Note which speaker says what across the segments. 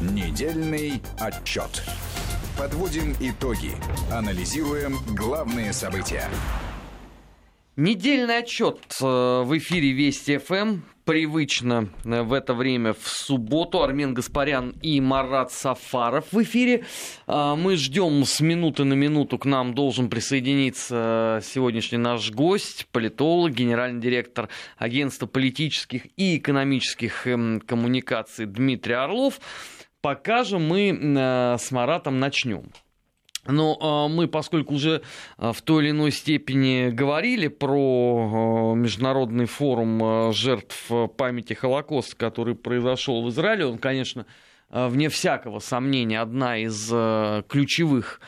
Speaker 1: Недельный отчет. Подводим итоги. Анализируем главные события.
Speaker 2: Недельный отчет э, в эфире Вести ФМ. Привычно э, в это время в субботу Армен Гаспарян и Марат Сафаров в эфире. А, мы ждем с минуты на минуту к нам должен присоединиться сегодняшний наш гость, политолог, генеральный директор Агентства политических и экономических эм, коммуникаций Дмитрий Орлов. Пока же мы э, с Маратом начнем. Но э, мы, поскольку уже э, в той или иной степени говорили про международный форум жертв памяти Холокоста, который произошел в Израиле, он, конечно, вне всякого сомнения, одна из ключевых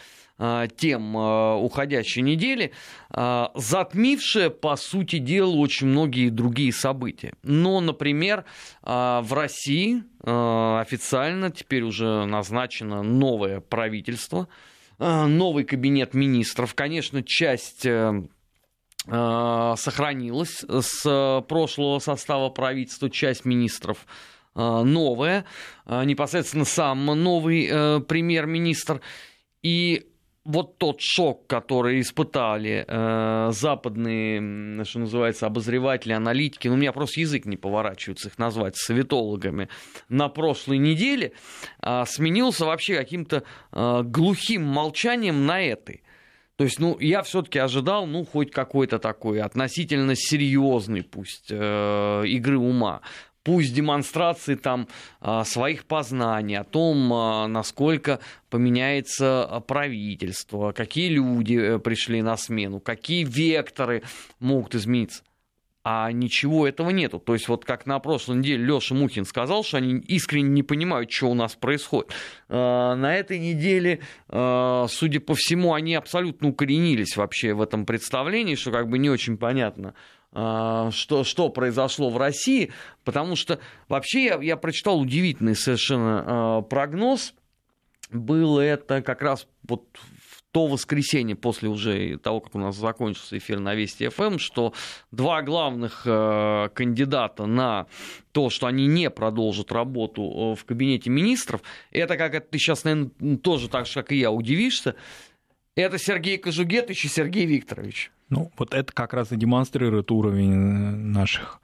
Speaker 2: тем уходящей недели, затмившая, по сути дела, очень многие другие события. Но, например, в России официально теперь уже назначено новое правительство – Э, новый кабинет министров. Конечно, часть э, э, сохранилась с прошлого состава правительства, часть министров новая, непосредственно сам новый премьер-министр. И вот тот шок, который испытали э, западные, что называется, обозреватели, аналитики, ну, у меня просто язык не поворачивается их назвать советологами, на прошлой неделе, э, сменился вообще каким-то э, глухим молчанием на этой. То есть, ну, я все-таки ожидал, ну, хоть какой-то такой относительно серьезный, пусть, э, игры ума пусть демонстрации там а, своих познаний о том, а, насколько поменяется а, правительство, какие люди э, пришли на смену, какие векторы могут измениться. А ничего этого нету. То есть вот как на прошлой неделе Леша Мухин сказал, что они искренне не понимают, что у нас происходит. На этой неделе, судя по всему, они абсолютно укоренились вообще в этом представлении, что как бы не очень понятно, что, что произошло в России, потому что вообще я, я прочитал удивительный совершенно э, прогноз. Был это как раз вот в то воскресенье после уже того, как у нас закончился эфир на Вести ФМ, что два главных э, кандидата на то, что они не продолжат работу в кабинете министров, это как это ты сейчас, наверное, тоже так же, как и я, удивишься, это Сергей Кожугетович и Сергей Викторович.
Speaker 3: Ну, вот это как раз и демонстрирует уровень э, наших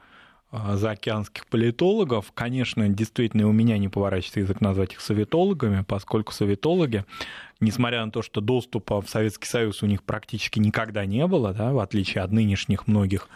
Speaker 3: а, заокеанских политологов. Конечно, действительно, у меня не поворачивается язык назвать их советологами, поскольку советологи, несмотря на то, что доступа в Советский Союз у них практически никогда не было, да, в отличие от нынешних многих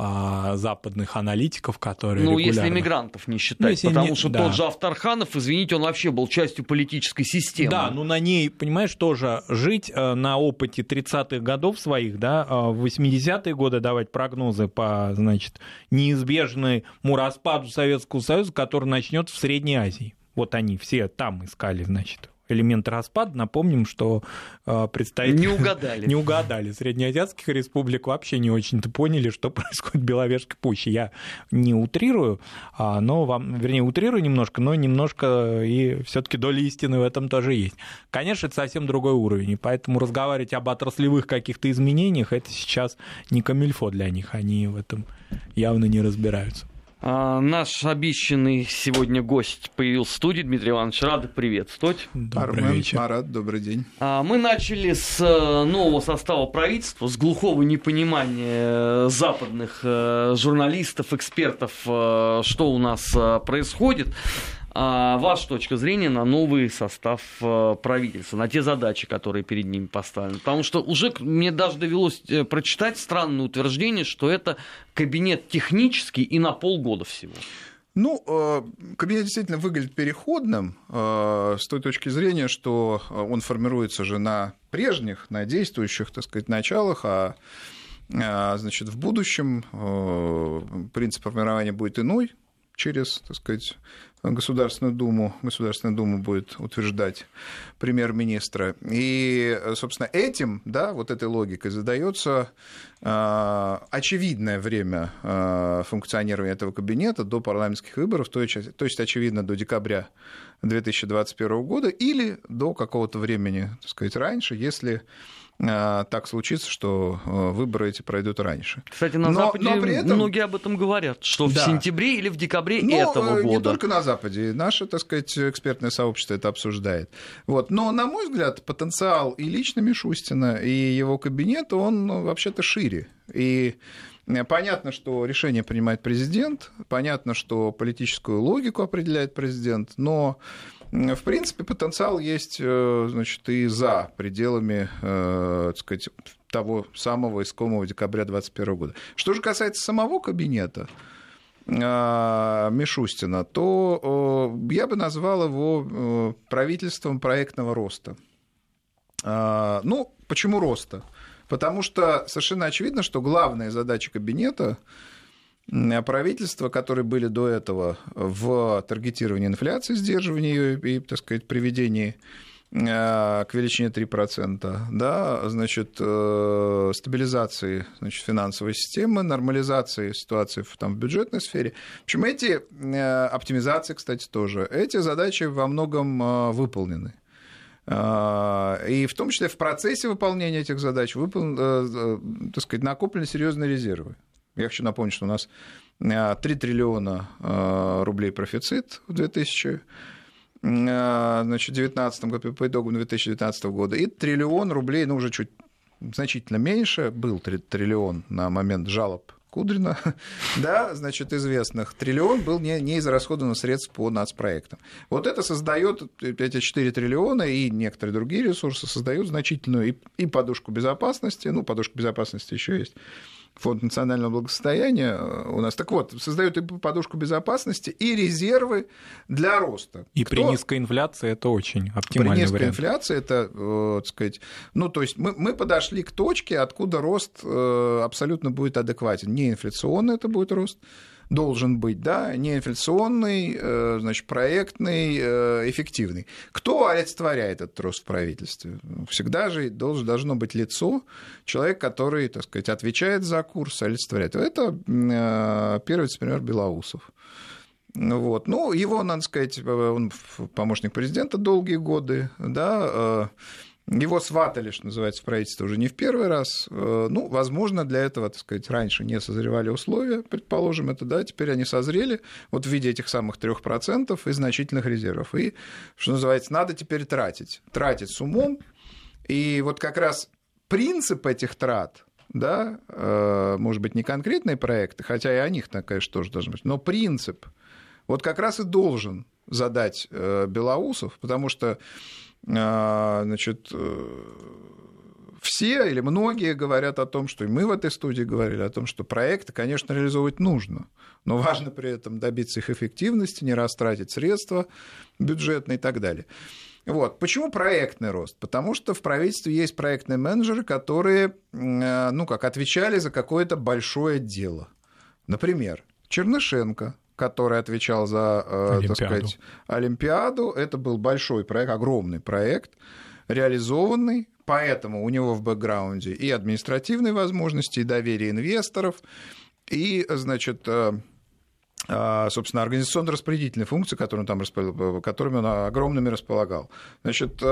Speaker 3: а, западных аналитиков, которые
Speaker 2: Ну,
Speaker 3: регулярно...
Speaker 2: если иммигрантов не считать, ну, потому не... что да. тот же Авторханов, извините, он вообще был частью политической системы.
Speaker 3: Да, ну на ней, понимаешь, тоже жить э, на опыте 30-х годов своих, да, э, в 80-е годы давать прогнозы по, значит, неизбежному распаду Советского Союза, который начнется в Средней Азии. Вот они все там искали, значит, элемент распада. Напомним, что э, представители...
Speaker 2: Не угадали.
Speaker 3: не угадали. Среднеазиатских республик вообще не очень-то поняли, что происходит в Беловежской пуще. Я не утрирую, а, но вам, вернее, утрирую немножко, но немножко и все таки доля истины в этом тоже есть. Конечно, это совсем другой уровень, и поэтому разговаривать об отраслевых каких-то изменениях, это сейчас не камильфо для них, они в этом явно не разбираются.
Speaker 2: А, наш обещанный сегодня гость появился в студии. Дмитрий Иванович, рады приветствовать.
Speaker 4: Добрый Армен, вечер. Марат, добрый день.
Speaker 2: А, мы начали с э, нового состава правительства, с глухого непонимания э, западных э, журналистов, экспертов, что у нас происходит а, ваша точка зрения на новый состав э, правительства, на те задачи, которые перед ними поставлены? Потому что уже мне даже довелось э, прочитать странное утверждение, что это кабинет технический и на полгода всего.
Speaker 4: Ну, э, кабинет действительно выглядит переходным с той точки зрения, что он формируется же на прежних, на действующих, так сказать, началах, а значит, в будущем принцип формирования будет иной через, так сказать, Государственную Думу, Государственная Дума будет утверждать премьер-министра. И, собственно, этим, да, вот этой логикой задается э, очевидное время э, функционирования этого кабинета до парламентских выборов, то есть, то есть очевидно, до декабря 2021 года или до какого-то времени, так сказать, раньше, если а, так случится, что э, выборы эти пройдут раньше.
Speaker 2: Кстати, на но, Западе но при этом... многие об этом говорят, что да. в сентябре или в декабре ну, этого года.
Speaker 4: Не только на Западе, наше, так сказать, экспертное сообщество это обсуждает. Вот. Но, на мой взгляд, потенциал и лично Мишустина, и его кабинета, он ну, вообще-то шире. И Понятно, что решение принимает президент, понятно, что политическую логику определяет президент, но в принципе, потенциал есть э, значит, и за пределами э, так сказать, того самого искомого декабря 2021 года. Что же касается самого кабинета, э, Мишустина, то я бы назвал его правительством проектного роста. Ну, почему роста? Потому что совершенно очевидно, что главная задача кабинета правительства, которые были до этого в таргетировании инфляции, сдерживании ее и, так сказать, приведении э, к величине 3%, да, значит, э, стабилизации значит, финансовой системы, нормализации ситуации в, там, в бюджетной сфере. В общем, эти э, оптимизации, кстати, тоже, эти задачи во многом выполнены. И в том числе в процессе выполнения этих задач выпол... так сказать, накоплены серьезные резервы. Я хочу напомнить, что у нас 3 э, триллиона э, рублей профицит в 2000 2019 году, по итогам 2019 года, и триллион рублей, ну, уже чуть значительно меньше, был триллион на момент жалоб Кудрина, да, значит, известных, триллион был не, не израсходовано средств по нацпроектам. Вот это создает, эти 4 триллиона и некоторые другие ресурсы создают значительную и, и подушку безопасности, ну, подушка безопасности еще есть, Фонд национального благосостояния э, у нас. Так вот, создают и подушку безопасности, и резервы для роста.
Speaker 3: И Кто... при низкой инфляции это очень оптимальный
Speaker 4: При низкой
Speaker 3: вариант.
Speaker 4: инфляции это, э, так сказать, ну, то есть мы, мы подошли к точке, откуда рост э, абсолютно будет адекватен. Не инфляционный это будет рост, должен быть, да, не инфляционный, э, значит, проектный, э, эффективный. Кто олицетворяет этот рост в правительстве? Всегда же должен, должно быть лицо, человек, который, так сказать, отвечает за курс, олицетворяет. Это э, первый вице-премьер Белоусов. Вот. Ну, его, надо сказать, он помощник президента долгие годы, да, его сватали, что называется, в правительство уже не в первый раз. Э, ну, возможно, для этого, так сказать, раньше не созревали условия, предположим, это, да, теперь они созрели вот в виде этих самых 3% и значительных резервов. И, что называется, надо теперь тратить. Тратить с умом. И вот как раз принцип этих трат, да, э, может быть, не конкретные проекты, хотя и о них, конечно, тоже должен быть, но принцип вот как раз и должен задать э, Белоусов, потому что значит, э, все или многие говорят о том, что и мы в этой студии говорили о том, что проекты, конечно, реализовывать нужно, но важно при этом добиться их эффективности, не растратить средства бюджетные и так далее. Вот. Почему проектный рост? Потому что в правительстве есть проектные менеджеры, которые, э, ну, как отвечали за какое-то большое дело. Например, Чернышенко, который отвечал за, э, так сказать, Олимпиаду. Это был большой проект, огромный проект, реализованный, поэтому у него в бэкграунде и административные возможности, и доверие инвесторов, и, значит, э, э, собственно, организационно-распределительные функции, которыми, там, которыми он огромными располагал. Значит,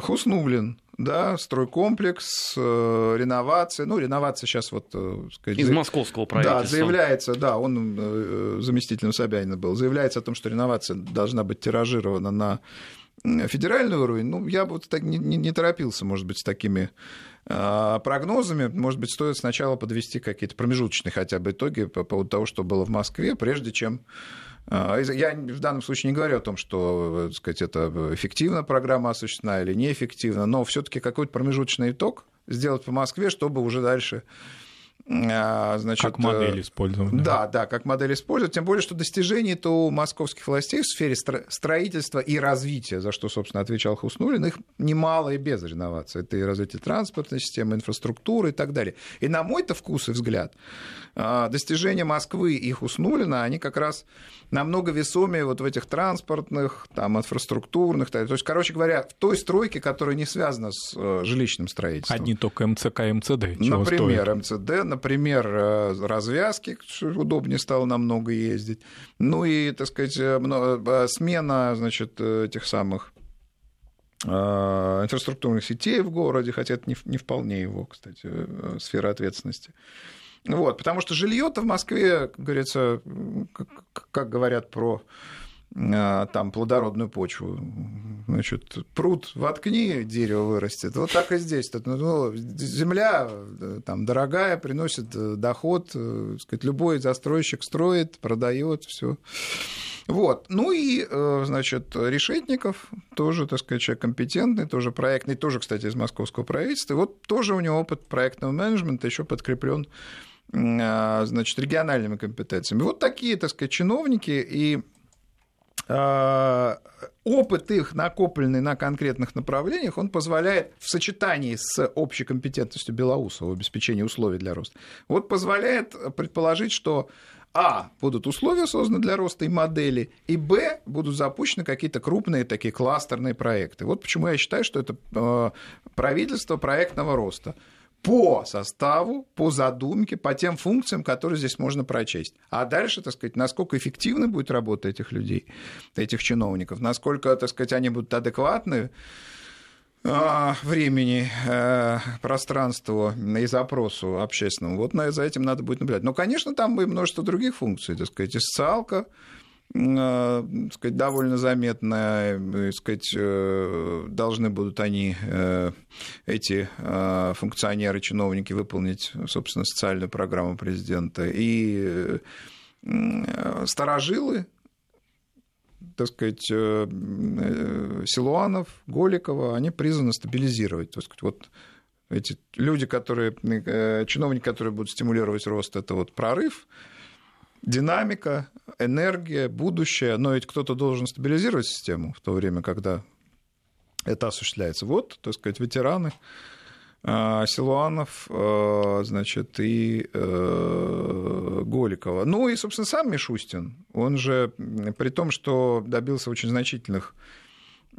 Speaker 4: Хуснулин, да, стройкомплекс, э, реновация. Ну, реновация сейчас вот...
Speaker 2: Э, сказать, Из московского правительства.
Speaker 4: Да, заявляется, да, он э, заместителем Собянина был, заявляется о том, что реновация должна быть тиражирована на федеральный уровень. Ну, я бы вот так не, не, не торопился, может быть, с такими прогнозами. Может быть, стоит сначала подвести какие-то промежуточные хотя бы итоги по поводу того, что было в Москве, прежде чем я в данном случае не говорю о том, что так сказать, это эффективно программа осуществлена или неэффективно, но все-таки какой-то промежуточный итог сделать по Москве, чтобы уже дальше
Speaker 3: а, значит, как модель э, использовать.
Speaker 4: Да, да, как модель использовать. Тем более, что достижений-то у московских властей в сфере строительства и развития, за что, собственно, отвечал Хуснулин, их немало и без реновации. Это и развитие транспортной системы, инфраструктуры и так далее. И на мой-то вкус и взгляд, а, достижения Москвы и Хуснулина, они как раз намного весомее вот в этих транспортных, там, инфраструктурных. То есть, короче говоря, в той стройке, которая не связана с э, жилищным строительством.
Speaker 3: Одни только МЦК и МЦД.
Speaker 4: Например, стоит? МЦД, например, э, развязки, удобнее стало намного ездить. Ну и, так сказать, э, смена, значит, этих самых инфраструктурных сетей в городе, хотя это не вполне его, кстати, сфера ответственности. Вот, потому что жилье-то в Москве, как говорится, как говорят про там плодородную почву. Значит, пруд воткни, дерево вырастет. Вот так и здесь. Ну, земля там, дорогая, приносит э, доход. Э, сказать, любой застройщик строит, продает, все. Вот. Ну и, э, значит, Решетников, тоже, так сказать, человек компетентный, тоже проектный, тоже, кстати, из московского правительства. вот тоже у него опыт проектного менеджмента еще подкреплен а, значит, региональными компетенциями. Вот такие, так сказать, чиновники, и а, опыт их, накопленный на конкретных направлениях, он позволяет в сочетании с общей компетентностью Белоусова в обеспечении условий для роста, вот позволяет предположить, что а. Будут условия созданы для роста и модели, и Б. Будут запущены какие-то крупные такие кластерные проекты. Вот почему я считаю, что это а, правительство проектного роста по составу, по задумке, по тем функциям, которые здесь можно прочесть. А дальше, так сказать, насколько эффективна будет работа этих людей, этих чиновников, насколько, так сказать, они будут адекватны а, времени, э, пространству и запросу общественному. Вот за этим надо будет наблюдать. Но, конечно, там и множество других функций, так сказать, и социалка, сказать, довольно заметная, э, сказать, э, должны будут они, эти функционеры, чиновники, выполнить, собственно, социальную программу президента. И старожилы, так сказать, Силуанов, Голикова, они призваны стабилизировать. То есть, вот эти люди, которые, чиновники, которые будут стимулировать рост, это вот прорыв, динамика, энергия, будущее, но ведь кто-то должен стабилизировать систему в то время, когда это осуществляется. Вот, так сказать, ветераны, а, Силуанов, а, значит, и э, Голикова. Ну и, собственно, сам Мишустин, он же, при том, что добился очень значительных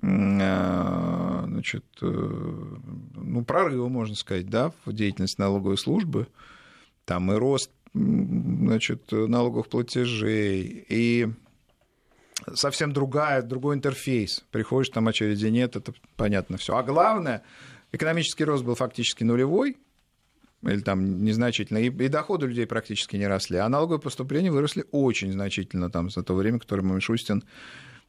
Speaker 4: а, значит, э, ну, прорыва, можно сказать, да, в деятельности налоговой службы, там и рост значит, налоговых платежей, и совсем другая, другой интерфейс. Приходишь, там очереди нет, это понятно все. А главное, экономический рост был фактически нулевой, или там незначительно, и, и доходы людей практически не росли, а налоговые поступления выросли очень значительно там за то время, которое Мишустин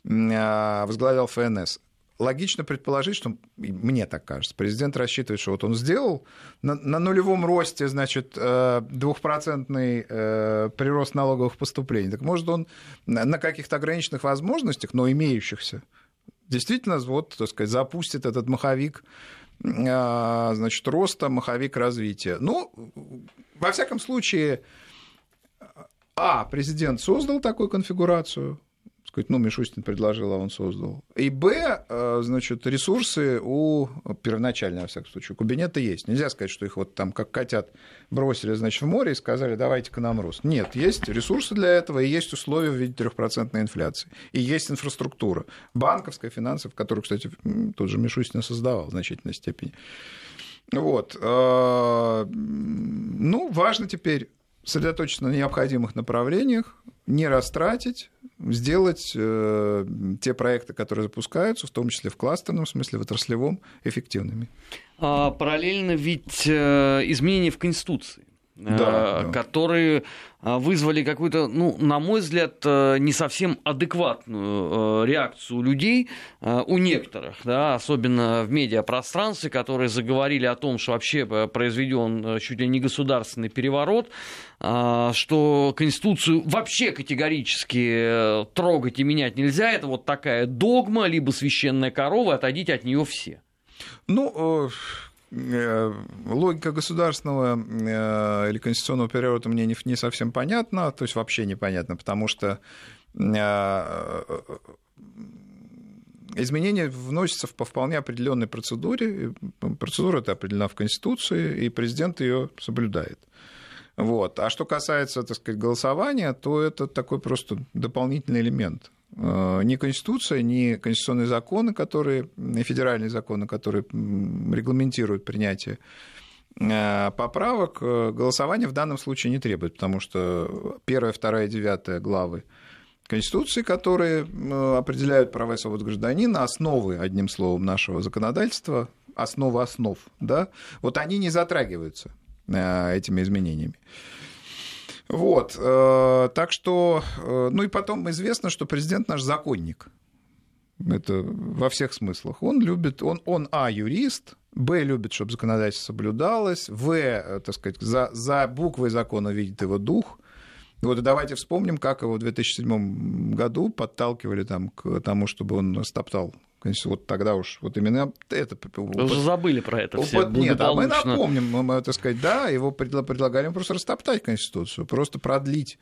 Speaker 4: а, возглавлял ФНС логично предположить, что, мне так кажется, президент рассчитывает, что вот он сделал на, на нулевом росте, значит, э, двухпроцентный э, прирост налоговых поступлений. Так может он на каких-то ограниченных возможностях, но имеющихся, действительно, вот, так сказать, запустит этот маховик э, значит, роста, маховик развития. Ну, во всяком случае, а, президент создал такую конфигурацию, сказать, ну, Мишустин предложил, а он создал. И Б, э, значит, ресурсы у первоначально, во всяком случае, у кабинета есть. Нельзя сказать, что их вот там, как котят, бросили, значит, в море и сказали, давайте к нам рост. Нет, есть ресурсы для этого, и есть условия в виде трехпроцентной инфляции. И есть инфраструктура. Банковская, финансовая, которую, кстати, тот же Мишустин создавал в значительной степени. Вот. Э, ну, важно теперь сосредоточиться на необходимых направлениях, не растратить, сделать э, те проекты, которые запускаются, в том числе в кластерном смысле, в отраслевом, эффективными.
Speaker 2: А, параллельно ведь э, изменения в Конституции. Э, да, да. которые э, вызвали какую-то, ну, на мой взгляд, э, не совсем адекватную реакцию людей, у некоторых, да, особенно в медиапространстве, которые заговорили о том, что вообще произведен чуть ли не государственный переворот, что Конституцию вообще категорически трогать и менять нельзя, это вот такая догма, либо священная корова, отойдите от нее все.
Speaker 4: Ну, логика государственного э, или конституционного переворота мне не, не совсем понятна, то есть вообще непонятно, потому что э, изменения вносятся по вполне определенной процедуре. Процедура эта определена в Конституции, и президент ее соблюдает. Вот. А что касается, так сказать, голосования, то это такой просто дополнительный элемент. Э, ни Конституция, ни конституционные законы, которые, федеральные законы, которые регламентируют принятие э, поправок, э, голосование в данном случае не требует, потому что первая, вторая, девятая главы Конституции, которые определяют права и свободы гражданина, основы, одним словом, нашего законодательства, основы основ, да, вот они не затрагиваются этими изменениями. Вот, так что, ну и потом известно, что президент наш законник. Это во всех смыслах. Он любит, он, он а, юрист, б, любит, чтобы законодательство соблюдалось, в, э, так сказать, за, за буквой закона видит его дух. Вот и давайте вспомним, как его в 2007 году подталкивали там, к тому, чтобы он стоптал вот тогда уж вот именно это...
Speaker 2: Вы уже забыли про это все
Speaker 4: Нет, а мы напомним, мы, так сказать, да, его предлагали просто растоптать Конституцию, просто продлить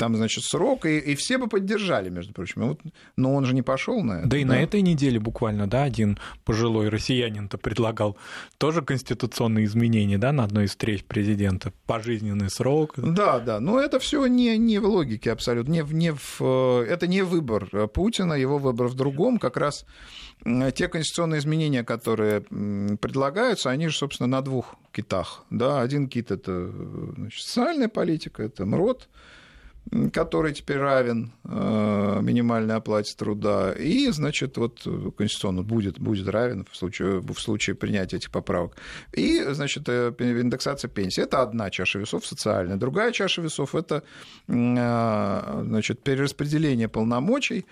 Speaker 4: там, значит, срок, и, и все бы поддержали, между прочим. Вот, но он же не пошел на это.
Speaker 3: Да и да? на этой неделе буквально, да, один пожилой россиянин-то предлагал тоже конституционные изменения, да, на одной из встреч президента, пожизненный срок.
Speaker 4: Да, да, но это все не, не в логике абсолютно, не, не в, э, это не выбор Путина, его выбор в другом, как раз те конституционные изменения, которые предлагаются, они же, собственно, на двух китах. Да? Один кит – это значит, социальная политика, это МРОД, который теперь равен э, минимальной оплате труда, и, значит, вот конституционно будет, будет равен в случае, в случае принятия этих поправок. И, значит, э, индексация пенсии. Это одна чаша весов социальная. Другая чаша весов – это, э, значит, перераспределение полномочий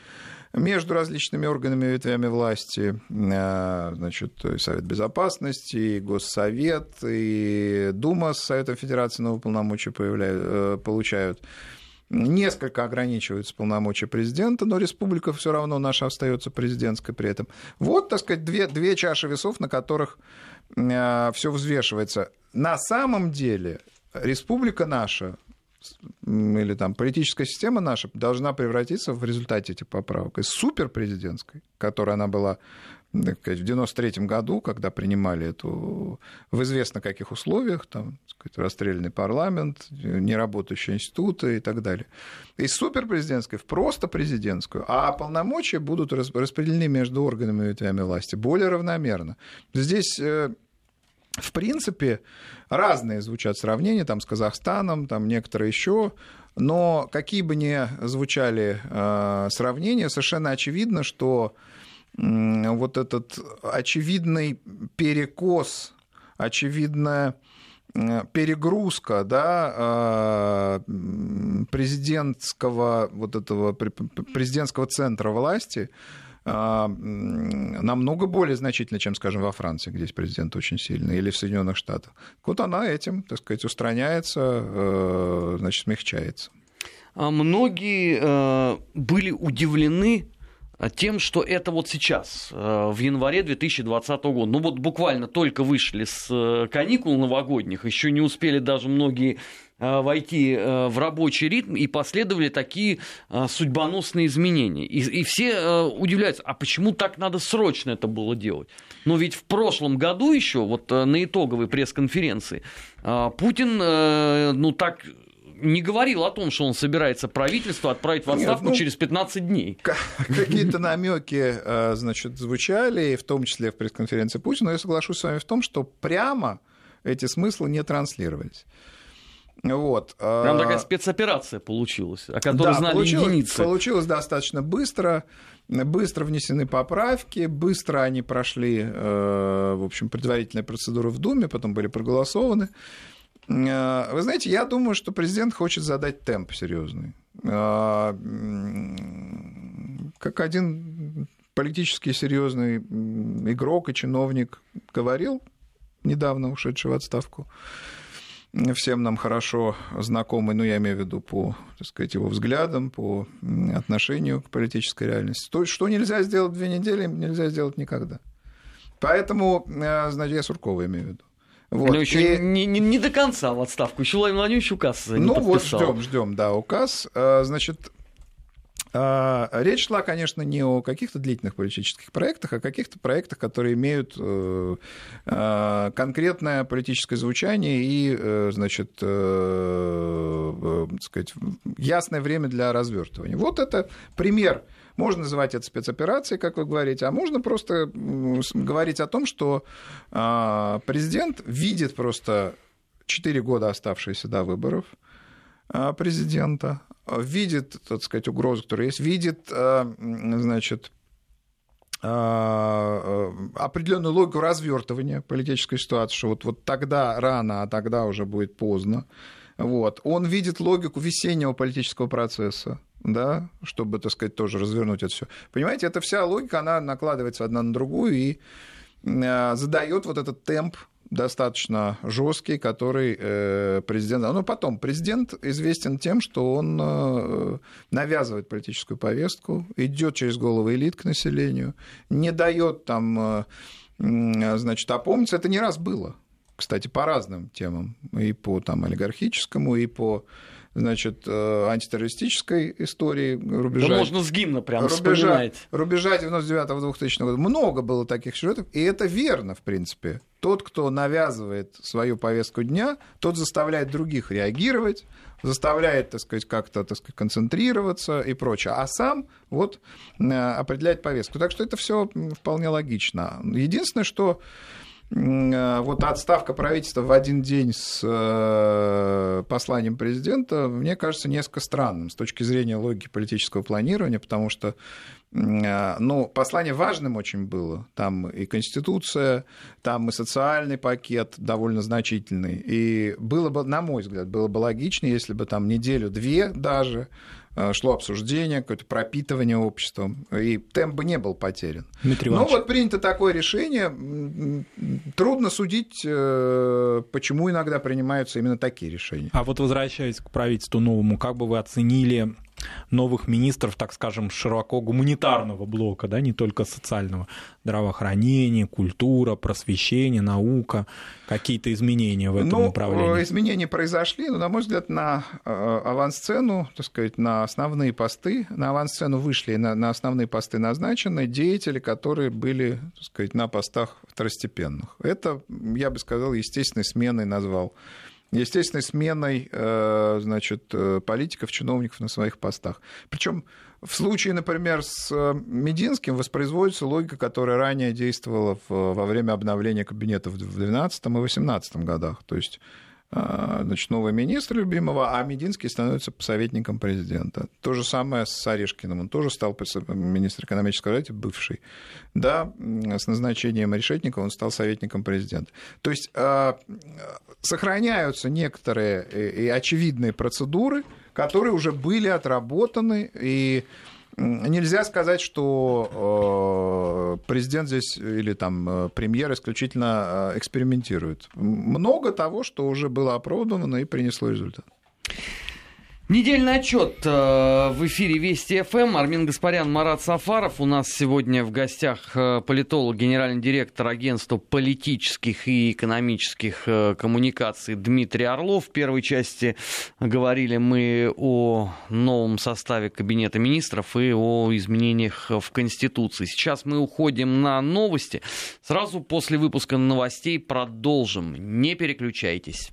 Speaker 4: между различными органами и ветвями власти, значит, Совет Безопасности, и Госсовет, и Дума с Советом Федерации новые полномочия получают несколько ограничиваются полномочия президента, но республика все равно наша остается президентской при этом. Вот, так сказать, две, две чаши весов, на которых э, все взвешивается. На самом деле республика наша или там политическая система наша должна превратиться в результате этих поправок из суперпрезидентской, которая она была в 93 году, когда принимали эту в известно каких условиях, там, сказать, расстрелянный парламент, неработающие институты и так далее, из суперпрезидентской в просто президентскую, а полномочия будут распределены между органами и ветвями власти более равномерно. Здесь э, в принципе, разные звучат сравнения там, с Казахстаном, там некоторые еще, но какие бы ни звучали э, сравнения, совершенно очевидно, что вот этот очевидный перекос, очевидная перегрузка да, э, президентского, вот этого президентского центра власти э, намного более значительна, чем, скажем, во Франции, где президент очень сильный, или в Соединенных Штатах. Вот она этим, так сказать, устраняется, э, значит, смягчается.
Speaker 2: А многие были удивлены тем, что это вот сейчас, э, в январе 2020 года. Ну вот буквально только вышли с э, каникул новогодних, еще не успели даже многие э, войти в рабочий ритм, и последовали такие судьбоносные изменения. И, и все удивляются, а почему так надо срочно это было делать? Но ведь в прошлом году еще, вот на итоговой пресс-конференции, Путин, ну так не говорил о том, что он собирается правительство отправить в отставку Нет, ну, через 15 дней.
Speaker 4: Какие-то намеки, э, значит, звучали, в том числе в пресс-конференции Путина, но я соглашусь с вами в том, что прямо эти смыслы не транслировались. Вот.
Speaker 2: Прям а, такая спецоперация получилась, о которой да, знали получилось, единицы.
Speaker 4: Получилось достаточно быстро, быстро внесены поправки, быстро они прошли, э, в общем, предварительные процедуры в Думе, потом были проголосованы. Э, вы знаете, я думаю, что президент хочет задать темп серьезный. Э, как один политически серьезный игрок и чиновник говорил, недавно ушедший в отставку, всем нам хорошо знакомый, ну, я имею в виду по, так сказать, его взглядам, по отношению к политической реальности. То, что нельзя сделать две недели, нельзя сделать никогда. Поэтому, э, значит, я Суркова имею в виду.
Speaker 2: Вот. Но еще и... не, не, не до конца в отставку. Еще Владимир Владимирович указ не
Speaker 4: Ну
Speaker 2: подписал.
Speaker 4: вот ждем, ждем, да, указ. А, значит, а, Речь шла, конечно, не о каких-то длительных политических проектах, а о каких-то проектах, которые имеют э, а, конкретное политическое звучание и, э, значит, э, так сказать, ясное время для развертывания. Вот это пример можно называть это спецоперацией, как вы говорите, а можно просто говорить о том, что а, президент видит просто 4 года оставшиеся до выборов а, президента, видит, так сказать, угрозу, которая есть, видит, значит, определенную логику развертывания политической ситуации, что вот, вот тогда рано, а тогда уже будет поздно. Вот. Он видит логику весеннего политического процесса, да, чтобы, так сказать, тоже развернуть это все. Понимаете, эта вся логика, она накладывается одна на другую и э, задает вот этот темп достаточно жесткий, который э, президент... Ну, потом, президент известен тем, что он э, навязывает политическую повестку, идет через головы элит к населению, не дает там, значит, опомниться. Это не раз было, кстати, по разным темам, и по там, олигархическому, и по значит, э, антитеррористической истории рубежа.
Speaker 2: Да можно с гимна прям
Speaker 4: рубежа,
Speaker 2: вспоминать.
Speaker 4: Рубежа 99-2000 года. Много было таких сюжетов, и это верно, в принципе. Тот, кто навязывает свою повестку дня, тот заставляет других реагировать, заставляет, так сказать, как-то, так сказать, концентрироваться и прочее, а сам вот э, определяет повестку. Так что это все вполне логично. Единственное, что вот отставка правительства в один день с э, посланием президента, мне кажется, несколько странным с точки зрения логики политического планирования, потому что э, ну, послание важным очень было. Там и Конституция, там и социальный пакет довольно значительный. И было бы, на мой взгляд, было бы логичнее, если бы там неделю-две даже Э, шло обсуждение, какое-то пропитывание обществом, и темп бы не был потерян. Дмитрий Но вот принято такое решение. Трудно судить, э, почему иногда принимаются именно такие решения.
Speaker 3: А вот возвращаясь к правительству новому, как бы вы оценили новых министров, так скажем, широко гуманитарного блока, да, не только социального, здравоохранение, культура, просвещение, наука, какие-то изменения в этом ну, направлении?
Speaker 4: Изменения произошли, но, на мой взгляд, на э, авансцену, так сказать, на основные посты, на авансцену вышли, на, на основные посты назначены деятели, которые были, так сказать, на постах второстепенных. Это, я бы сказал, естественной сменой назвал естественной сменой э, значит, э, политиков, чиновников на своих постах. Причем в случае, например, с э, Мединским воспроизводится логика, которая ранее действовала во время обновления кабинета в 2012 и 2018 годах. То есть значит, новый министр любимого, а Мединский становится советником президента. То же самое с Орешкиным. Он тоже стал министром экономического развития, бывший. Да, с назначением Решетникова он стал советником президента. То есть а, сохраняются некоторые и очевидные процедуры, которые уже были отработаны и Нельзя сказать, что э, президент здесь или там э, премьер исключительно э, экспериментирует. Много того, что уже было опробовано и принесло результат.
Speaker 2: Недельный отчет э, в эфире Вести ФМ. Армин Гаспарян, Марат Сафаров. У нас сегодня в гостях э, политолог, генеральный директор агентства политических и экономических э, коммуникаций Дмитрий Орлов. В первой части говорили мы о новом составе Кабинета министров и о изменениях в Конституции. Сейчас мы уходим на новости. Сразу после выпуска новостей продолжим. Не переключайтесь.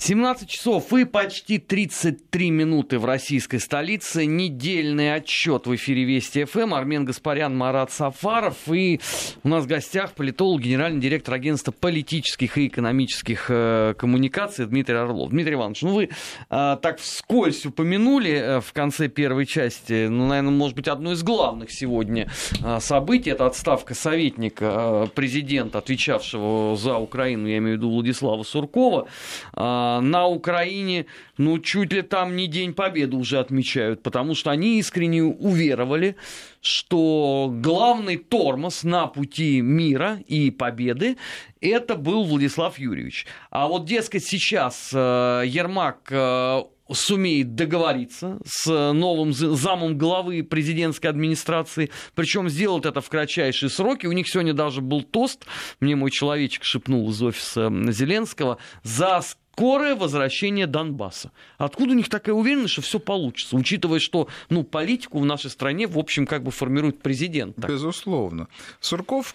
Speaker 2: 17 часов и почти 33 минуты в российской столице. Недельный отчет в эфире Вести ФМ. Армен Гаспарян, Марат Сафаров. И у нас в гостях политолог, генеральный директор агентства политических и экономических э, коммуникаций Дмитрий Орлов. Дмитрий Иванович, ну вы э, так вскользь упомянули э, в конце первой части, ну, наверное, может быть, одно из главных сегодня э, событий. Это отставка советника э, президента, отвечавшего за Украину, я имею в виду Владислава Суркова. Э, на Украине, ну, чуть ли там не День Победы уже отмечают, потому что они искренне уверовали, что главный тормоз на пути мира и победы это был Владислав Юрьевич. А вот, дескать, сейчас э, Ермак э, сумеет договориться с новым замом главы президентской администрации, причем сделать это в кратчайшие сроки. У них сегодня даже был тост, мне мой человечек шепнул из офиса Зеленского, за скорое возвращение Донбасса. Откуда у них такая уверенность, что все получится, учитывая, что ну, политику в нашей стране, в общем, как бы формирует президент?
Speaker 4: Так? Безусловно. Сурков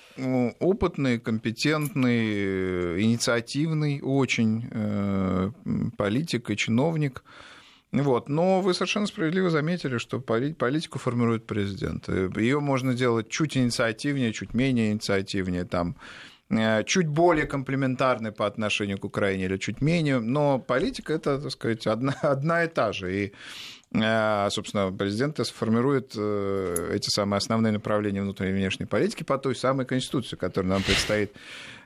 Speaker 4: опытный, компетентный, э, инициативный очень э, политик и чиновник. Вот. Но вы совершенно справедливо заметили, что политику формирует президент. Ее можно делать чуть инициативнее, чуть менее инициативнее, там, э, чуть более комплементарной по отношению к Украине или чуть менее, но политика это, так сказать, одна, одна и та же. И э, собственно, президент формирует э, эти самые основные направления внутренней и внешней политики по той самой Конституции, которую нам предстоит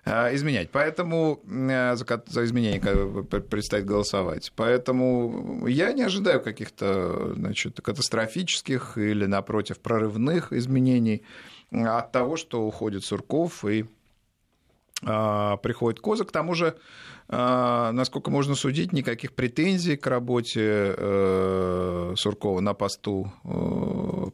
Speaker 4: Э, изменять. Поэтому э, за, за изменение предстоит голосовать. Поэтому я не ожидаю каких-то значит, катастрофических или, напротив, прорывных изменений от того, что уходит Сурков и приходит Коза. К тому же, а, насколько можно судить, никаких претензий к работе э, Суркова на посту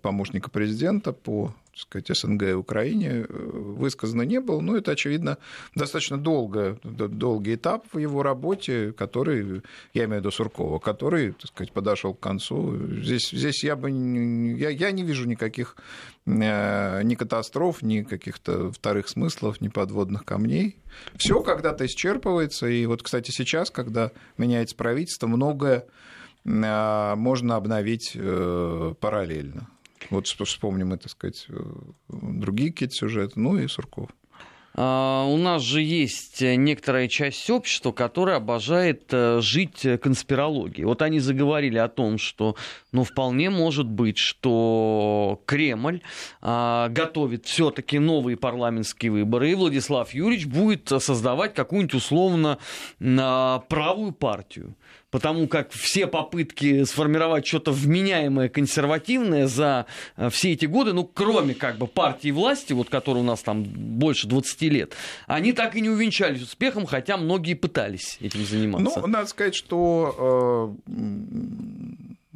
Speaker 4: помощника президента по так сказать, СНГ и Украине э, высказано не было. Но это, очевидно, достаточно долго, долгий этап в его работе, который, я имею в виду Суркова, который, так сказать, подошел к концу. Здесь, здесь я бы я, я не вижу никаких э, ни катастроф, ни каких-то вторых смыслов, ни подводных камней. Все когда-то исчерпывается. И вот, кстати, сейчас, когда меняется правительство, многое э, можно обновить параллельно. Вот вспомним, так сказать, э, другие какие-то сюжеты, ну и Сурков.
Speaker 2: А, у нас же есть некоторая часть общества, которая обожает э, жить конспирологией. Вот они заговорили о том, что ну, вполне может быть, что Кремль а, готовит все-таки новые парламентские выборы, и Владислав Юрьевич будет создавать какую-нибудь условно а, правую партию потому как все попытки сформировать что-то вменяемое, консервативное за э, все эти годы, ну, кроме как бы партии власти, вот которая у нас там больше 20 лет, они так и не увенчались успехом, хотя многие пытались этим заниматься.
Speaker 4: Ну, надо сказать, что э,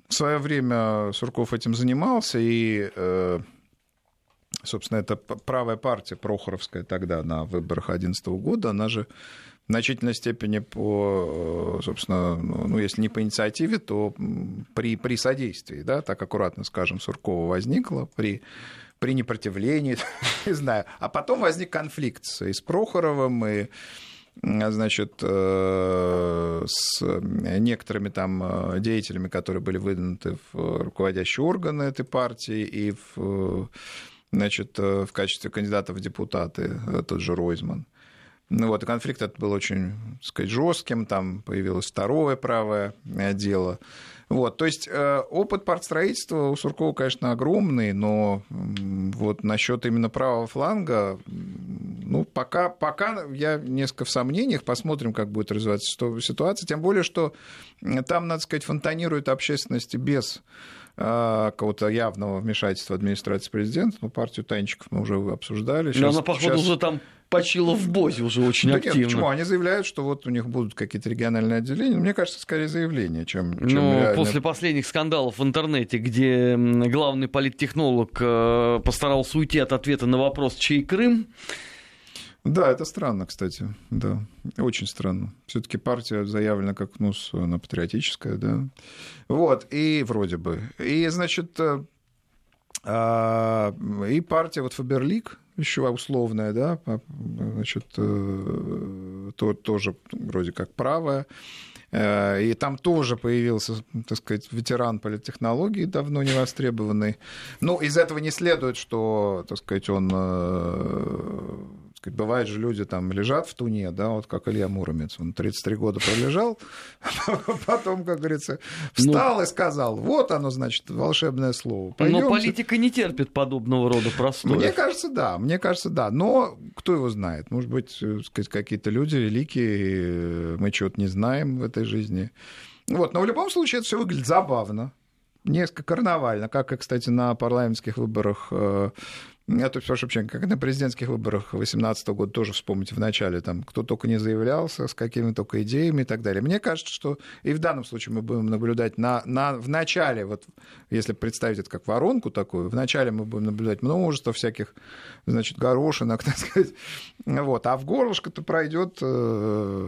Speaker 4: в свое время Сурков этим занимался, и э, собственно, это правая партия Прохоровская тогда на выборах 2011 года, она же в значительной степени по, собственно, ну, если не по инициативе, то при, при содействии, да, так аккуратно скажем, Суркова возникла, при, при непротивлении, не знаю. А потом возник конфликт и с Прохоровым, и значит, э, с некоторыми там э, деятелями, которые были выдвинуты в руководящие органы этой партии и в, значит, э, в качестве кандидатов в депутаты, тот же Ройзман. Ну вот, и конфликт этот был очень, так сказать, жестким, там появилось второе правое дело. Вот, то есть э, опыт партстроительства у Суркова, конечно, огромный, но вот насчет именно правого фланга, ну, пока, пока я несколько в сомнениях, посмотрим, как будет развиваться ситуация, тем более, что там, надо сказать, фонтанирует общественности без э, какого-то явного вмешательства администрации президента. Ну, партию Танчиков мы уже обсуждали.
Speaker 2: Сейчас, Но она, походу, сейчас... уже там почила в Бозе уже очень да активно. Нет,
Speaker 4: почему? Они заявляют, что вот у них будут какие-то региональные отделения. Мне кажется, скорее заявление, чем, чем
Speaker 2: Ну, реально... после последних скандалов в интернете, где главный политтехнолог э, постарался уйти от ответа на вопрос, чей Крым,
Speaker 4: да, это странно, кстати, да, очень странно. Все-таки партия заявлена как, ну, она патриотическая, да. Вот, и вроде бы. И, значит, э, а, и партия вот Фаберлик, еще условная, да, значит, э, то, тоже вроде как правая. Э, и там тоже появился, так сказать, ветеран политтехнологии, давно не востребованный. Ну, из этого не следует, что, так сказать, он сказать, бывает же люди там лежат в туне, да, вот как Илья Муромец, он 33 года пролежал, потом, как говорится, встал ну, и сказал, вот оно, значит, волшебное слово.
Speaker 2: Но политика не терпит подобного рода простоя.
Speaker 4: Мне кажется, да, мне кажется, да, но кто его знает, может быть, э, сказать, какие-то люди великие, э, мы чего-то не знаем в этой жизни. Вот, но в любом случае это все выглядит забавно несколько карнавально, как, кстати, на парламентских выборах э, я тут прошу прощения, как на президентских выборах 2018 года тоже вспомните в начале, там, кто только не заявлялся, с какими только идеями и так далее. Мне кажется, что и в данном случае мы будем наблюдать на, на, в начале, вот если представить это как воронку такую, в начале мы будем наблюдать множество всяких, значит, горошинок, так сказать, вот, а в горлышко-то пройдет э,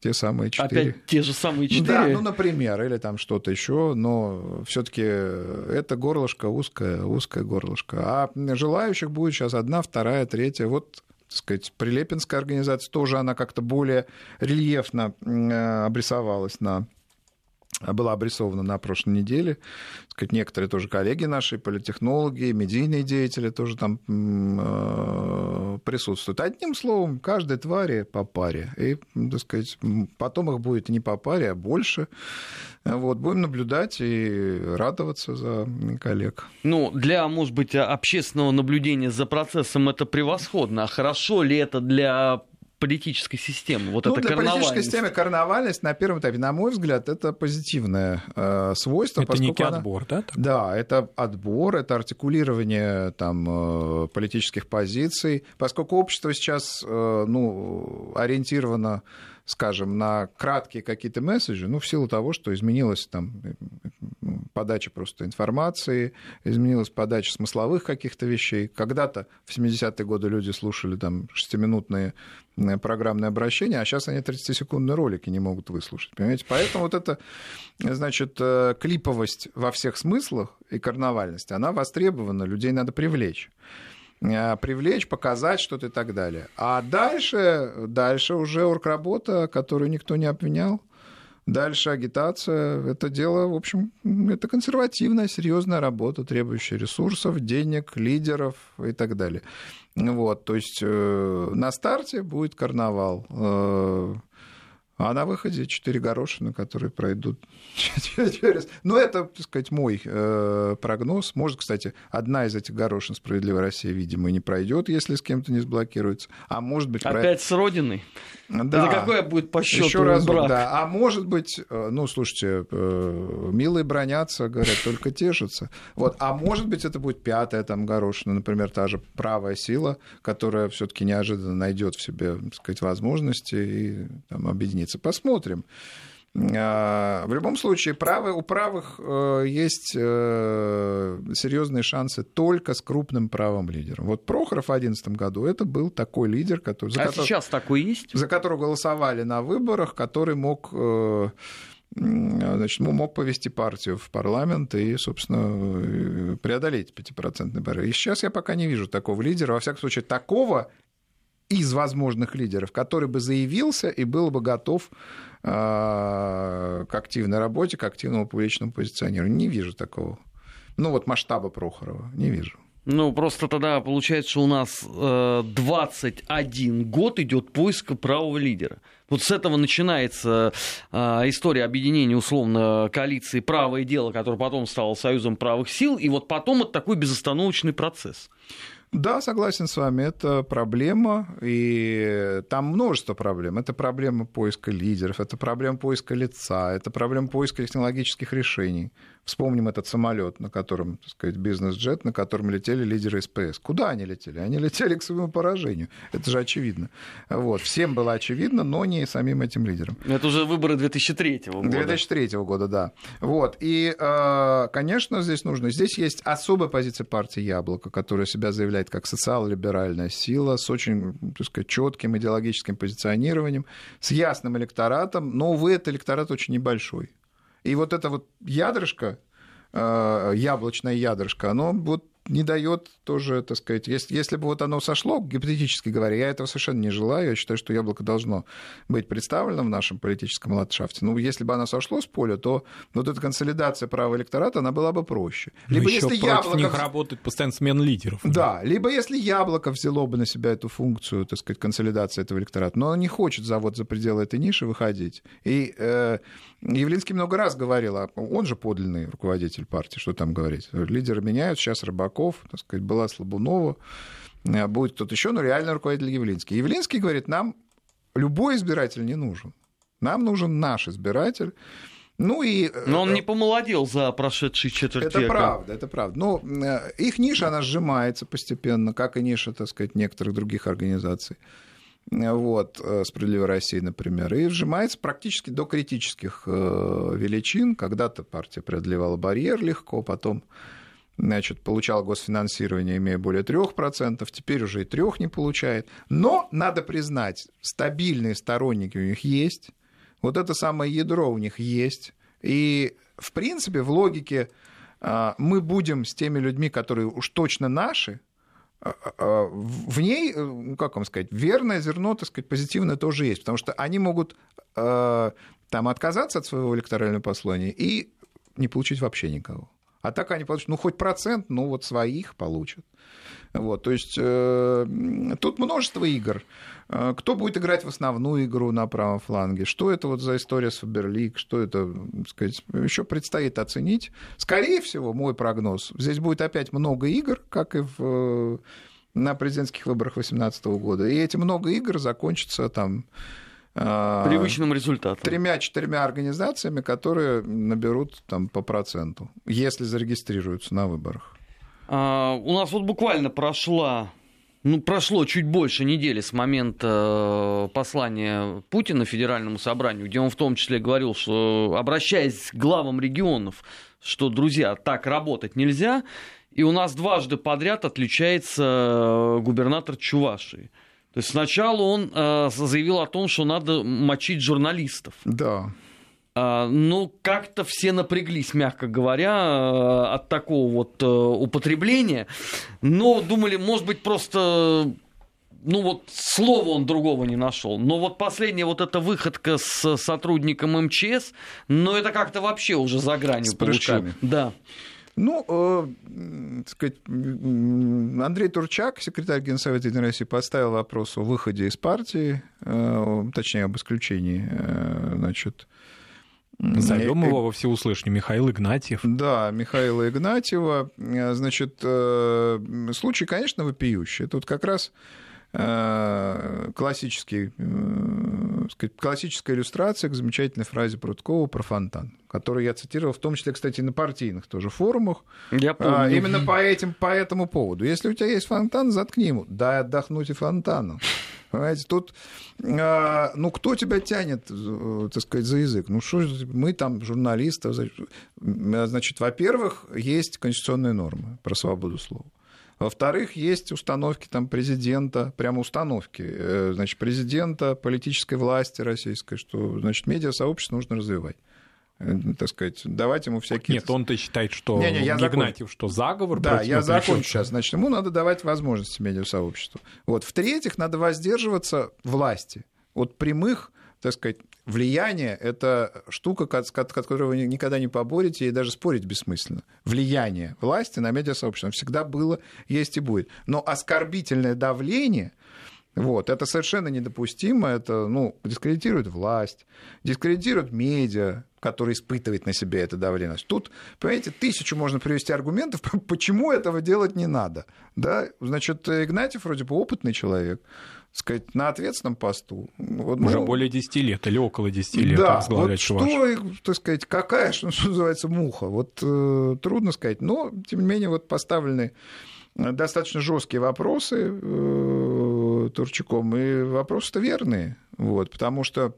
Speaker 4: те самые четыре.
Speaker 2: Опять те же самые четыре?
Speaker 4: Да, ну, например, или там что-то еще, но все таки это горлышко узкое, узкое горлышко. А желающих будет сейчас одна, вторая, третья. Вот так сказать, Прилепинская организация тоже, она как-то более рельефно э, обрисовалась на была обрисована на прошлой неделе. Сказать, некоторые тоже коллеги наши, политехнологи, медийные деятели тоже там э, присутствуют. Одним словом, каждой твари по паре. И, так сказать, потом их будет не по паре, а больше. Вот, будем наблюдать и радоваться за коллег.
Speaker 2: Ну, для, может быть, общественного наблюдения за процессом это превосходно. А хорошо ли это для политической системы. Вот
Speaker 4: ну,
Speaker 2: это
Speaker 4: для политической системы карнавальность на первом этапе, на мой взгляд, это позитивное э, свойство.
Speaker 3: Это некий она... отбор, да?
Speaker 4: Так? Да, это отбор, это артикулирование там, э, политических позиций. Поскольку общество сейчас э, ну, ориентировано скажем, на краткие какие-то месседжи, ну, в силу того, что изменилась там подача просто информации, изменилась подача смысловых каких-то вещей. Когда-то в 70-е годы люди слушали там шестиминутные э, программные обращения, а сейчас они 30-секундные ролики не могут выслушать, понимаете? Поэтому вот эта, значит, э, клиповость во всех смыслах и карнавальность, она востребована, людей надо привлечь. Э, привлечь, показать что-то и так далее. А дальше, дальше уже оргработа, которую никто не обвинял. Дальше агитация. Это дело, в общем, это консервативная, серьезная работа, требующая ресурсов, денег, лидеров и так далее. Вот, то есть э, на старте будет карнавал. Э, а на выходе четыре горошины, которые пройдут через... Ну, это, так сказать, мой э, прогноз. Может, кстати, одна из этих горошин «Справедливая Россия», видимо, не пройдет, если с кем-то не сблокируется. А может быть...
Speaker 2: Опять про... с Родиной?
Speaker 4: Да.
Speaker 2: Это какое будет по счету
Speaker 4: Еще раз, брак? да. А может быть, э, ну, слушайте, э, милые бронятся, говорят, только тешатся. Вот. А может быть, это будет пятая там горошина, например, та же правая сила, которая все таки неожиданно найдет в себе, так сказать, возможности и там, объединиться. Посмотрим. А, в любом случае, правы, у правых э, есть э, серьезные шансы только с крупным правым лидером. Вот Прохоров в 2011 году это был такой лидер, который...
Speaker 2: За а который, сейчас такой есть?
Speaker 4: За которого голосовали на выборах, который мог э, значит, мог повести партию в парламент и, собственно, преодолеть 5% барьер. И сейчас я пока не вижу такого лидера, во всяком случае, такого из возможных лидеров, который бы заявился и был бы готов а, к активной работе, к активному публичному позиционированию. Не вижу такого. Ну вот масштаба Прохорова не вижу.
Speaker 2: Ну, просто тогда получается, что у нас э, 21 год идет поиск правого лидера. Вот с этого начинается э, история объединения, условно, коалиции «Правое дело», которое потом стало Союзом правых сил, и вот потом это такой безостановочный процесс.
Speaker 4: Да, согласен с вами, это проблема, и там множество проблем. Это проблема поиска лидеров, это проблема поиска лица, это проблема поиска технологических решений. Вспомним этот самолет, на котором, так сказать, бизнес-джет, на котором летели лидеры СПС. Куда они летели? Они летели к своему поражению. Это же очевидно. Вот. Всем было очевидно, но не самим этим лидерам.
Speaker 2: Это уже выборы 2003 года.
Speaker 4: 2003 года, да. Вот. И, э, конечно, здесь нужно... Здесь есть особая позиция партии «Яблоко», которая себя заявляет как социал-либеральная сила с очень, так сказать, четким идеологическим позиционированием, с ясным электоратом, но, увы, этот электорат очень небольшой. И вот это вот ядрышко, э, яблочное ядрышко, оно вот не дает тоже, так сказать, если, если бы вот оно сошло, гипотетически говоря, я этого совершенно не желаю, я считаю, что яблоко должно быть представлено в нашем политическом ландшафте. Ну, если бы оно сошло с поля, то вот эта консолидация права электората, она была бы проще.
Speaker 3: Ну, либо если против яблоко... них работает постоянно смена лидеров.
Speaker 4: Да, либо если яблоко взяло бы на себя эту функцию, так сказать, консолидации этого электората, но оно не хочет завод за пределы этой ниши выходить. И э, Явлинский много раз говорил, а он же подлинный руководитель партии, что там говорить. Лидеры меняют, сейчас Рыбаков, так сказать, была Слабунова, э, будет кто-то еще, но реально руководитель Явлинский. Явлинский говорит, нам любой избиратель не нужен. Нам нужен наш избиратель. Ну и...
Speaker 2: Э, но он не помолодел за прошедшие четверть
Speaker 4: Это века. правда, это правда. Но э, их ниша, она сжимается постепенно, как и ниша, так сказать, некоторых других организаций вот, э, «Справедливая Россия», например, и вжимается практически до критических э, величин. Когда-то партия преодолевала барьер легко, потом значит, получала госфинансирование, имея более 3%, теперь уже и трех не получает. Но, надо признать, стабильные сторонники у них есть, вот это самое ядро у них есть, и, в принципе, в логике э, мы будем с теми людьми, которые уж точно наши, а, а, а, в ней, э, как вам сказать, верное зерно, так сказать, позитивное тоже есть, потому что они могут там отказаться от своего электорального послания и не получить вообще никого. А так они получат, ну, хоть процент, ну, вот своих получат. Вот, то есть э, тут множество игр. Э, кто будет играть в основную игру на правом фланге? Что это вот за история с Фаберлик? Что это, так сказать, еще предстоит оценить. Скорее всего, мой прогноз, здесь будет опять много игр, как и в, на президентских выборах 2018 года. И эти много игр закончатся там
Speaker 2: э, привычным результатом.
Speaker 4: Тремя-четырьмя организациями, которые наберут там по проценту, если зарегистрируются на выборах.
Speaker 2: А, у нас вот буквально прошла ну, прошло чуть больше недели с момента э, послания Путина Федеральному собранию, где он в том числе говорил, что обращаясь к главам регионов, что, друзья, так работать нельзя, и у нас дважды подряд отличается э, губернатор Чувашии. То есть сначала он э, заявил о том, что надо мочить журналистов.
Speaker 4: Да.
Speaker 2: А, ну, как-то все напряглись, мягко говоря, э, от такого вот э, употребления. Но думали, может быть, просто ну вот слова он другого не нашел. Но вот последняя вот эта выходка с сотрудником МЧС, ну это как-то вообще уже за гранью
Speaker 4: с получается.
Speaker 2: Да.
Speaker 4: Ну, э, сказать, Андрей Турчак, секретарь Генсовета Единой России, поставил вопрос о выходе из партии, э, точнее, об исключении, э, значит,
Speaker 3: Назовем его во всеуслышание. Михаил Игнатьев.
Speaker 4: Да, Михаила Игнатьева. Значит, э, случай, конечно, вопиющий. Тут как раз э, классический, э, сказать, классическая иллюстрация к замечательной фразе Прудкова про фонтан, которую я цитировал, в том числе, кстати, на партийных тоже форумах.
Speaker 2: Я помню. А,
Speaker 4: именно по, этим, по этому поводу. Если у тебя есть фонтан, заткни ему. Дай отдохнуть и фонтану. Понимаете, тут, а, ну, кто тебя тянет, э, так сказать, за язык? Ну, что мы там, журналисты, значит, во-первых, есть конституционные нормы про свободу слова. Во-вторых, есть установки там президента, прямо установки, э, значит, президента, политической власти российской, что, значит, медиасообщество нужно развивать. Э, так сказать, давать ему всякие...
Speaker 3: Нет, он-то считает, что не, не, я Игнатьев, закон... что заговор
Speaker 4: Да, я закончу сейчас. Значит, ему надо давать возможности медиасообществу. Вот. В-третьих, надо воздерживаться власти от прямых так сказать, влияние – это штука, с которой вы никогда не поборете, и даже спорить бессмысленно. Влияние власти на медиасообщество всегда было, есть и будет. Но оскорбительное давление – вот, это совершенно недопустимо, это, ну, дискредитирует власть, дискредитирует медиа, который испытывает на себе это давление. Тут, понимаете, тысячу можно привести аргументов, почему этого делать не надо. Да? Значит, Игнатьев вроде бы опытный человек, сказать, на ответственном посту.
Speaker 3: Вот, Уже ну, более 10 лет или около 10 лет
Speaker 4: да, вот что, так сказать, какая, что называется, муха. Вот э, трудно сказать, но, тем не менее, вот поставлены достаточно жесткие вопросы э, Турчаком, и вопросы-то верные, вот, потому что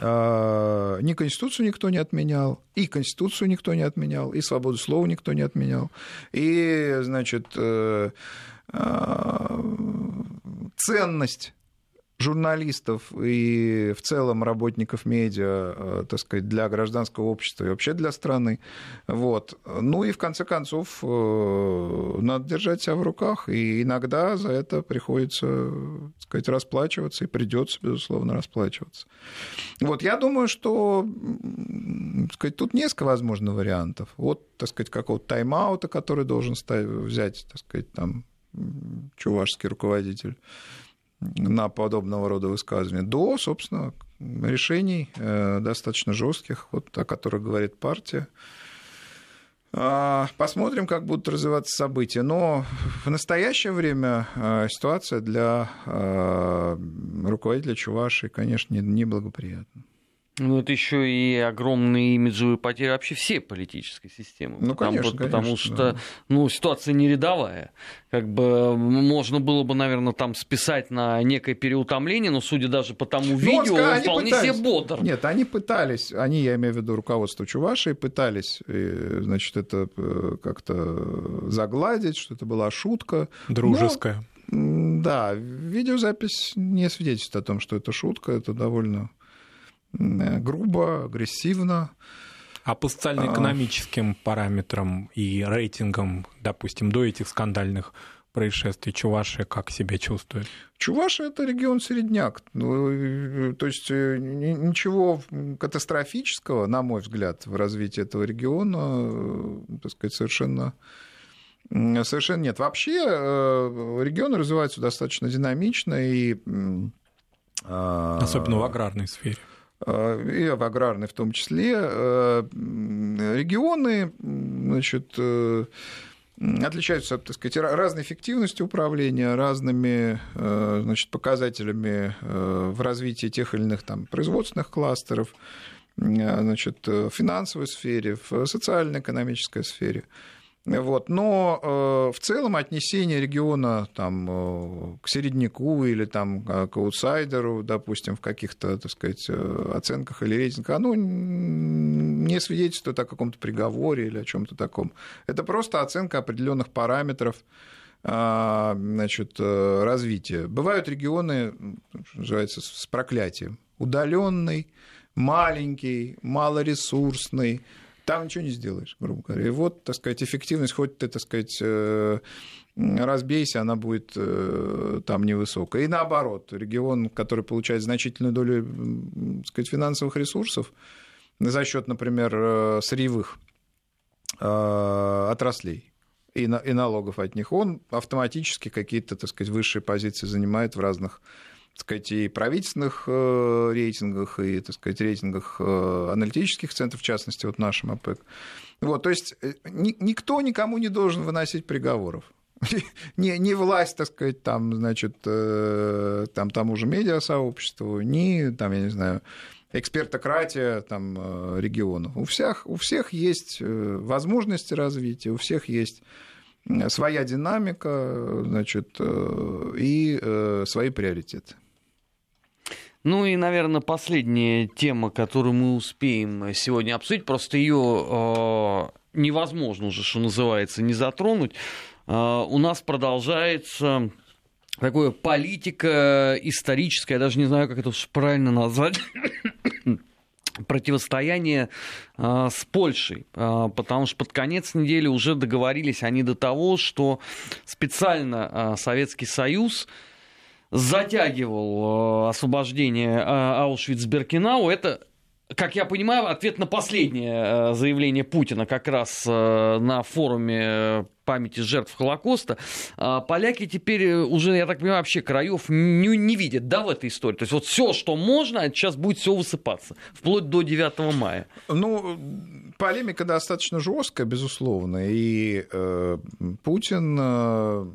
Speaker 4: э, ни Конституцию никто не отменял, и Конституцию никто не отменял, и свободу слова никто не отменял, и, значит, э, ценность журналистов и в целом работников медиа, э, так сказать, для гражданского общества и вообще для страны. Вот. Ну и в конце концов э, надо держать себя в руках, и иногда за это приходится, так сказать, расплачиваться, и придется, безусловно, расплачиваться. Вот я думаю, что так сказать, тут несколько возможных вариантов. Вот, так сказать, какого-то тайм-аута, который должен взять, так сказать, там, чувашский руководитель на подобного рода высказывания, до, собственно, решений э, достаточно жестких, вот, о которых говорит партия. А, посмотрим, как будут развиваться события. Но в настоящее время э, ситуация для э, руководителя Чувашии, конечно, неблагоприятна.
Speaker 2: Ну, это еще и огромные имиджевые потери вообще всей политической системы.
Speaker 4: Ну, потому, конечно,
Speaker 2: потому
Speaker 4: конечно,
Speaker 2: что
Speaker 4: да.
Speaker 2: ну, ситуация не рядовая. Как бы можно было бы, наверное, там списать на некое переутомление, но судя даже по тому ну, видео, он вполне пытались... себе бодр.
Speaker 4: Нет, они пытались, они, я имею в виду руководство Чувашии, пытались, значит, это э, как-то загладить, что это была шутка.
Speaker 3: Дружеская.
Speaker 4: Но, да, видеозапись не свидетельствует о том, что это шутка, это довольно Э, грубо, агрессивно.
Speaker 3: А по социально-экономическим параметрам и рейтингам, допустим, до этих скандальных происшествий? Чувашия как себя чувствует?
Speaker 4: Чувашия – это регион середняк. Ну, то есть ничего катастрофического, на мой взгляд, в развитии этого региона, так сказать, совершенно Совершенно нет. Вообще регион развивается достаточно динамично и
Speaker 3: особенно в аграрной сфере.
Speaker 4: Э, и в аграрной в том числе, э, регионы значит, э, отличаются, так сказать, разной эффективностью управления, разными значит, показателями в развитии тех или иных там, производственных кластеров, значит, в финансовой сфере, в социально-экономической сфере. Вот. Но э, в целом отнесение региона там, э, к середняку или там, к аутсайдеру, допустим, в каких-то так сказать, э, оценках или рейтингах, оно не свидетельствует о каком-то приговоре или о чем-то таком. Это просто оценка определенных параметров э, значит, э, развития. Бывают регионы, называется, с проклятием. Удаленный, маленький, малоресурсный, там ничего не сделаешь, грубо говоря. И вот, так сказать, эффективность, хоть ты, так сказать, э, разбейся, она будет э, там невысокая. И наоборот, регион, который получает значительную долю так сказать, финансовых ресурсов за счет, например, э, сырьевых отраслей и налогов от них, он автоматически какие-то, так сказать, высшие позиции занимает в разных так сказать, и правительственных э, рейтингах, и, так сказать, рейтингах э, аналитических центров, в частности, вот нашим ОПЕК. Вот, то есть э, никто никому не должен выносить приговоров. Не, не власть, так сказать, там, значит, там, тому же медиасообществу, ни, там, я не знаю, экспертократия там, регионов. У всех, у всех есть возможности развития, у всех есть своя динамика, значит, и свои приоритеты.
Speaker 2: Ну и, наверное, последняя тема, которую мы успеем сегодня обсудить, просто ее э, невозможно уже, что называется, не затронуть. Э, у нас продолжается такое политика историческая, я даже не знаю, как это правильно назвать противостояние э, с Польшей, э, потому что под конец недели уже договорились они до того, что специально э, Советский Союз затягивал э, освобождение э, Аушвиц-Беркинау, это как я понимаю, ответ на последнее э, заявление Путина как раз на форуме памяти жертв Холокоста, поляки теперь уже, я так понимаю, вообще краев не, не видят, да, в этой истории. То есть вот все, что можно, сейчас будет все высыпаться, вплоть до 9 мая.
Speaker 4: Ну, полемика достаточно жесткая, безусловно, и э, Путин, э,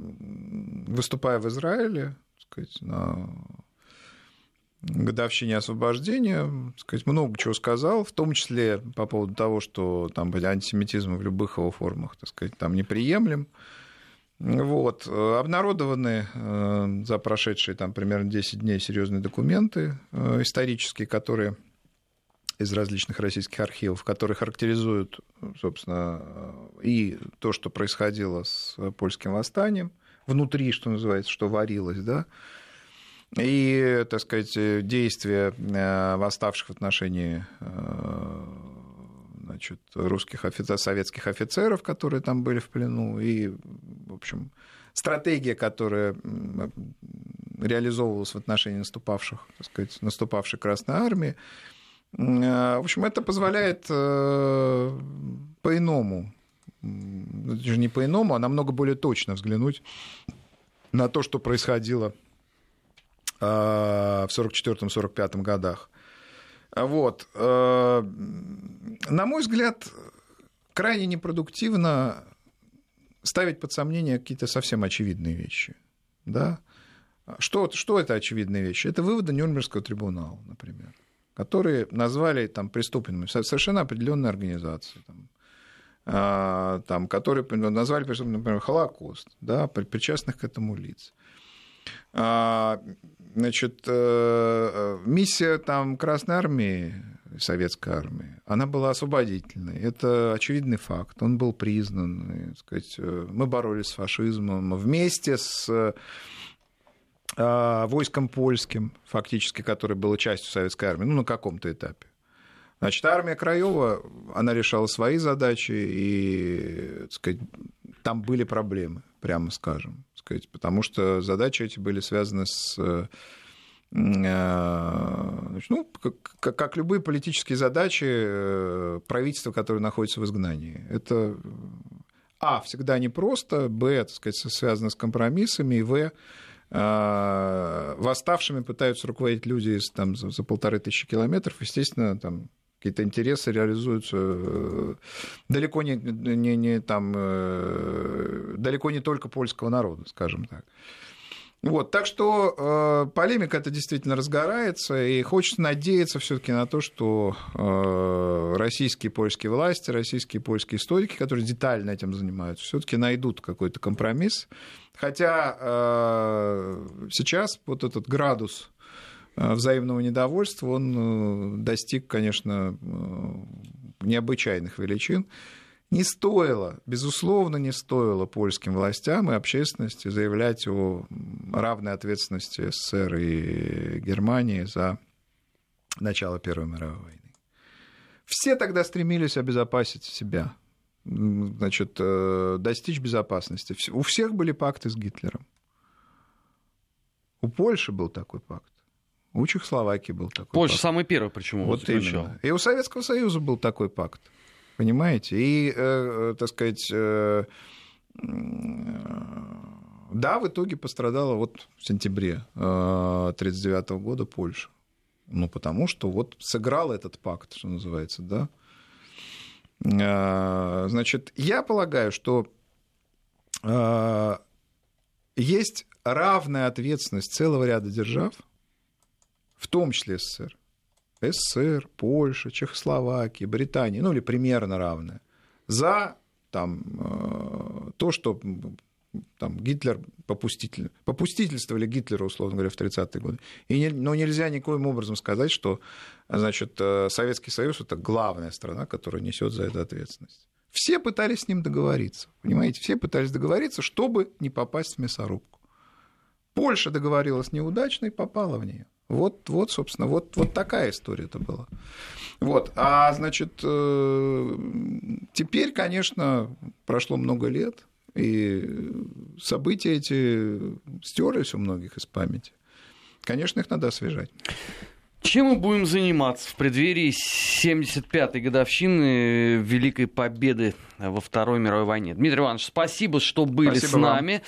Speaker 4: выступая в Израиле, сказать, на годовщине освобождения, сказать, много чего сказал, в том числе по поводу того, что там антисемитизм в любых его формах, так сказать, там неприемлем. Вот. Обнародованы э, за прошедшие там, примерно 10 дней серьезные документы э, исторические, которые из различных российских архивов, которые характеризуют, собственно, и то, что происходило с польским восстанием – внутри, что называется, что варилось, да, и, так сказать, действия э, восставших в отношении э, значит, русских офицеров, советских офицеров, которые там были в плену, и, в общем, стратегия, которая реализовывалась в отношении наступавших, так сказать, наступавшей Красной Армии. Э, в общем, это позволяет по-иному это не по-иному, а намного более точно взглянуть на то, что происходило а, в 1944-1945 годах. Вот. А, на мой взгляд, крайне непродуктивно ставить под сомнение какие-то совсем очевидные вещи. Да? Что, что это очевидные вещи? Это выводы Нюрнбергского трибунала, например, которые назвали там, преступными совершенно определенные организации. Там, там, которые назвали, например, Холокост, да, причастных к этому лиц. А, значит, э, э, миссия там Красной Армии, Советской Армии, она была освободительной. Это очевидный факт. Он был признан. сказать, э, мы боролись с фашизмом вместе с войском польским, фактически, которое было частью Советской Армии, ну, на каком-то этапе. Значит, армия Краева, она решала свои задачи, и так сказать, там были проблемы, прямо скажем. сказать, потому что задачи эти были связаны с ну, как, как любые политические задачи правительства, которое находится в изгнании. Это а, всегда непросто, б, так сказать, связано с компромиссами, и в, восставшими пытаются руководить люди там, за, за полторы тысячи километров, естественно, там какие-то интересы реализуются э, далеко не, не, не, там, э, далеко не только польского народа, скажем так. Вот, так что э, полемика это действительно разгорается, и хочется надеяться все-таки на то, что э, российские польские власти, российские польские историки, которые детально этим занимаются, все-таки найдут какой-то компромисс. Хотя э, сейчас вот этот градус взаимного недовольства, он э, достиг, конечно, э, необычайных величин не стоило, безусловно, не стоило польским властям и общественности заявлять о равной ответственности СССР и Германии за начало Первой мировой войны. Все тогда стремились обезопасить себя, значит, э, достичь безопасности. У всех были пакты с Гитлером. У Польши был такой пакт. У Чехословакии был такой
Speaker 2: Польша
Speaker 4: пакт.
Speaker 2: самый первый, почему
Speaker 4: вот именно. И у Советского Союза был такой пакт. Понимаете? И, э, так сказать, э, да, в итоге пострадала вот в сентябре 1939 э, года Польша. Ну, потому что вот сыграл этот пакт, что называется, да. Значит, я полагаю, что есть равная ответственность целого ряда держав, в том числе СССР, СССР, Польша, Чехословакия, Британия, ну или примерно равное, за там, э, то, что там, Гитлер попуститель, попустительствовали Гитлеру, условно говоря, в 30-е годы. И не, но нельзя никоим образом сказать, что значит, э, Советский Союз – это главная страна, которая несет за это ответственность. Все пытались с ним договориться, понимаете, все пытались договориться, чтобы не попасть в мясорубку. Польша договорилась неудачно и попала в нее. Вот, вот, собственно, вот, вот такая история это была. Вот, а, значит, э, теперь, конечно, прошло много лет, и события эти стерлись у многих из памяти. Конечно, их надо освежать.
Speaker 2: Чем мы будем заниматься в преддверии 75-й годовщины Великой Победы во Второй мировой войне? Дмитрий Иванович, спасибо, что были спасибо с нами. Вам.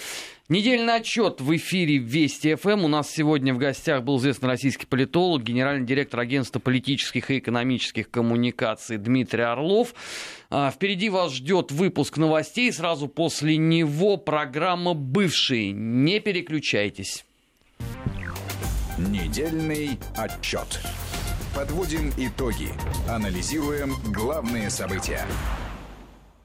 Speaker 2: Недельный отчет в эфире Вести ФМ. У нас сегодня в гостях был известный российский политолог, генеральный директор агентства политических и экономических коммуникаций Дмитрий Орлов. А, впереди вас ждет выпуск новостей. Сразу после него программа «Бывшие». Не переключайтесь.
Speaker 1: Недельный отчет. Подводим итоги. Анализируем главные события.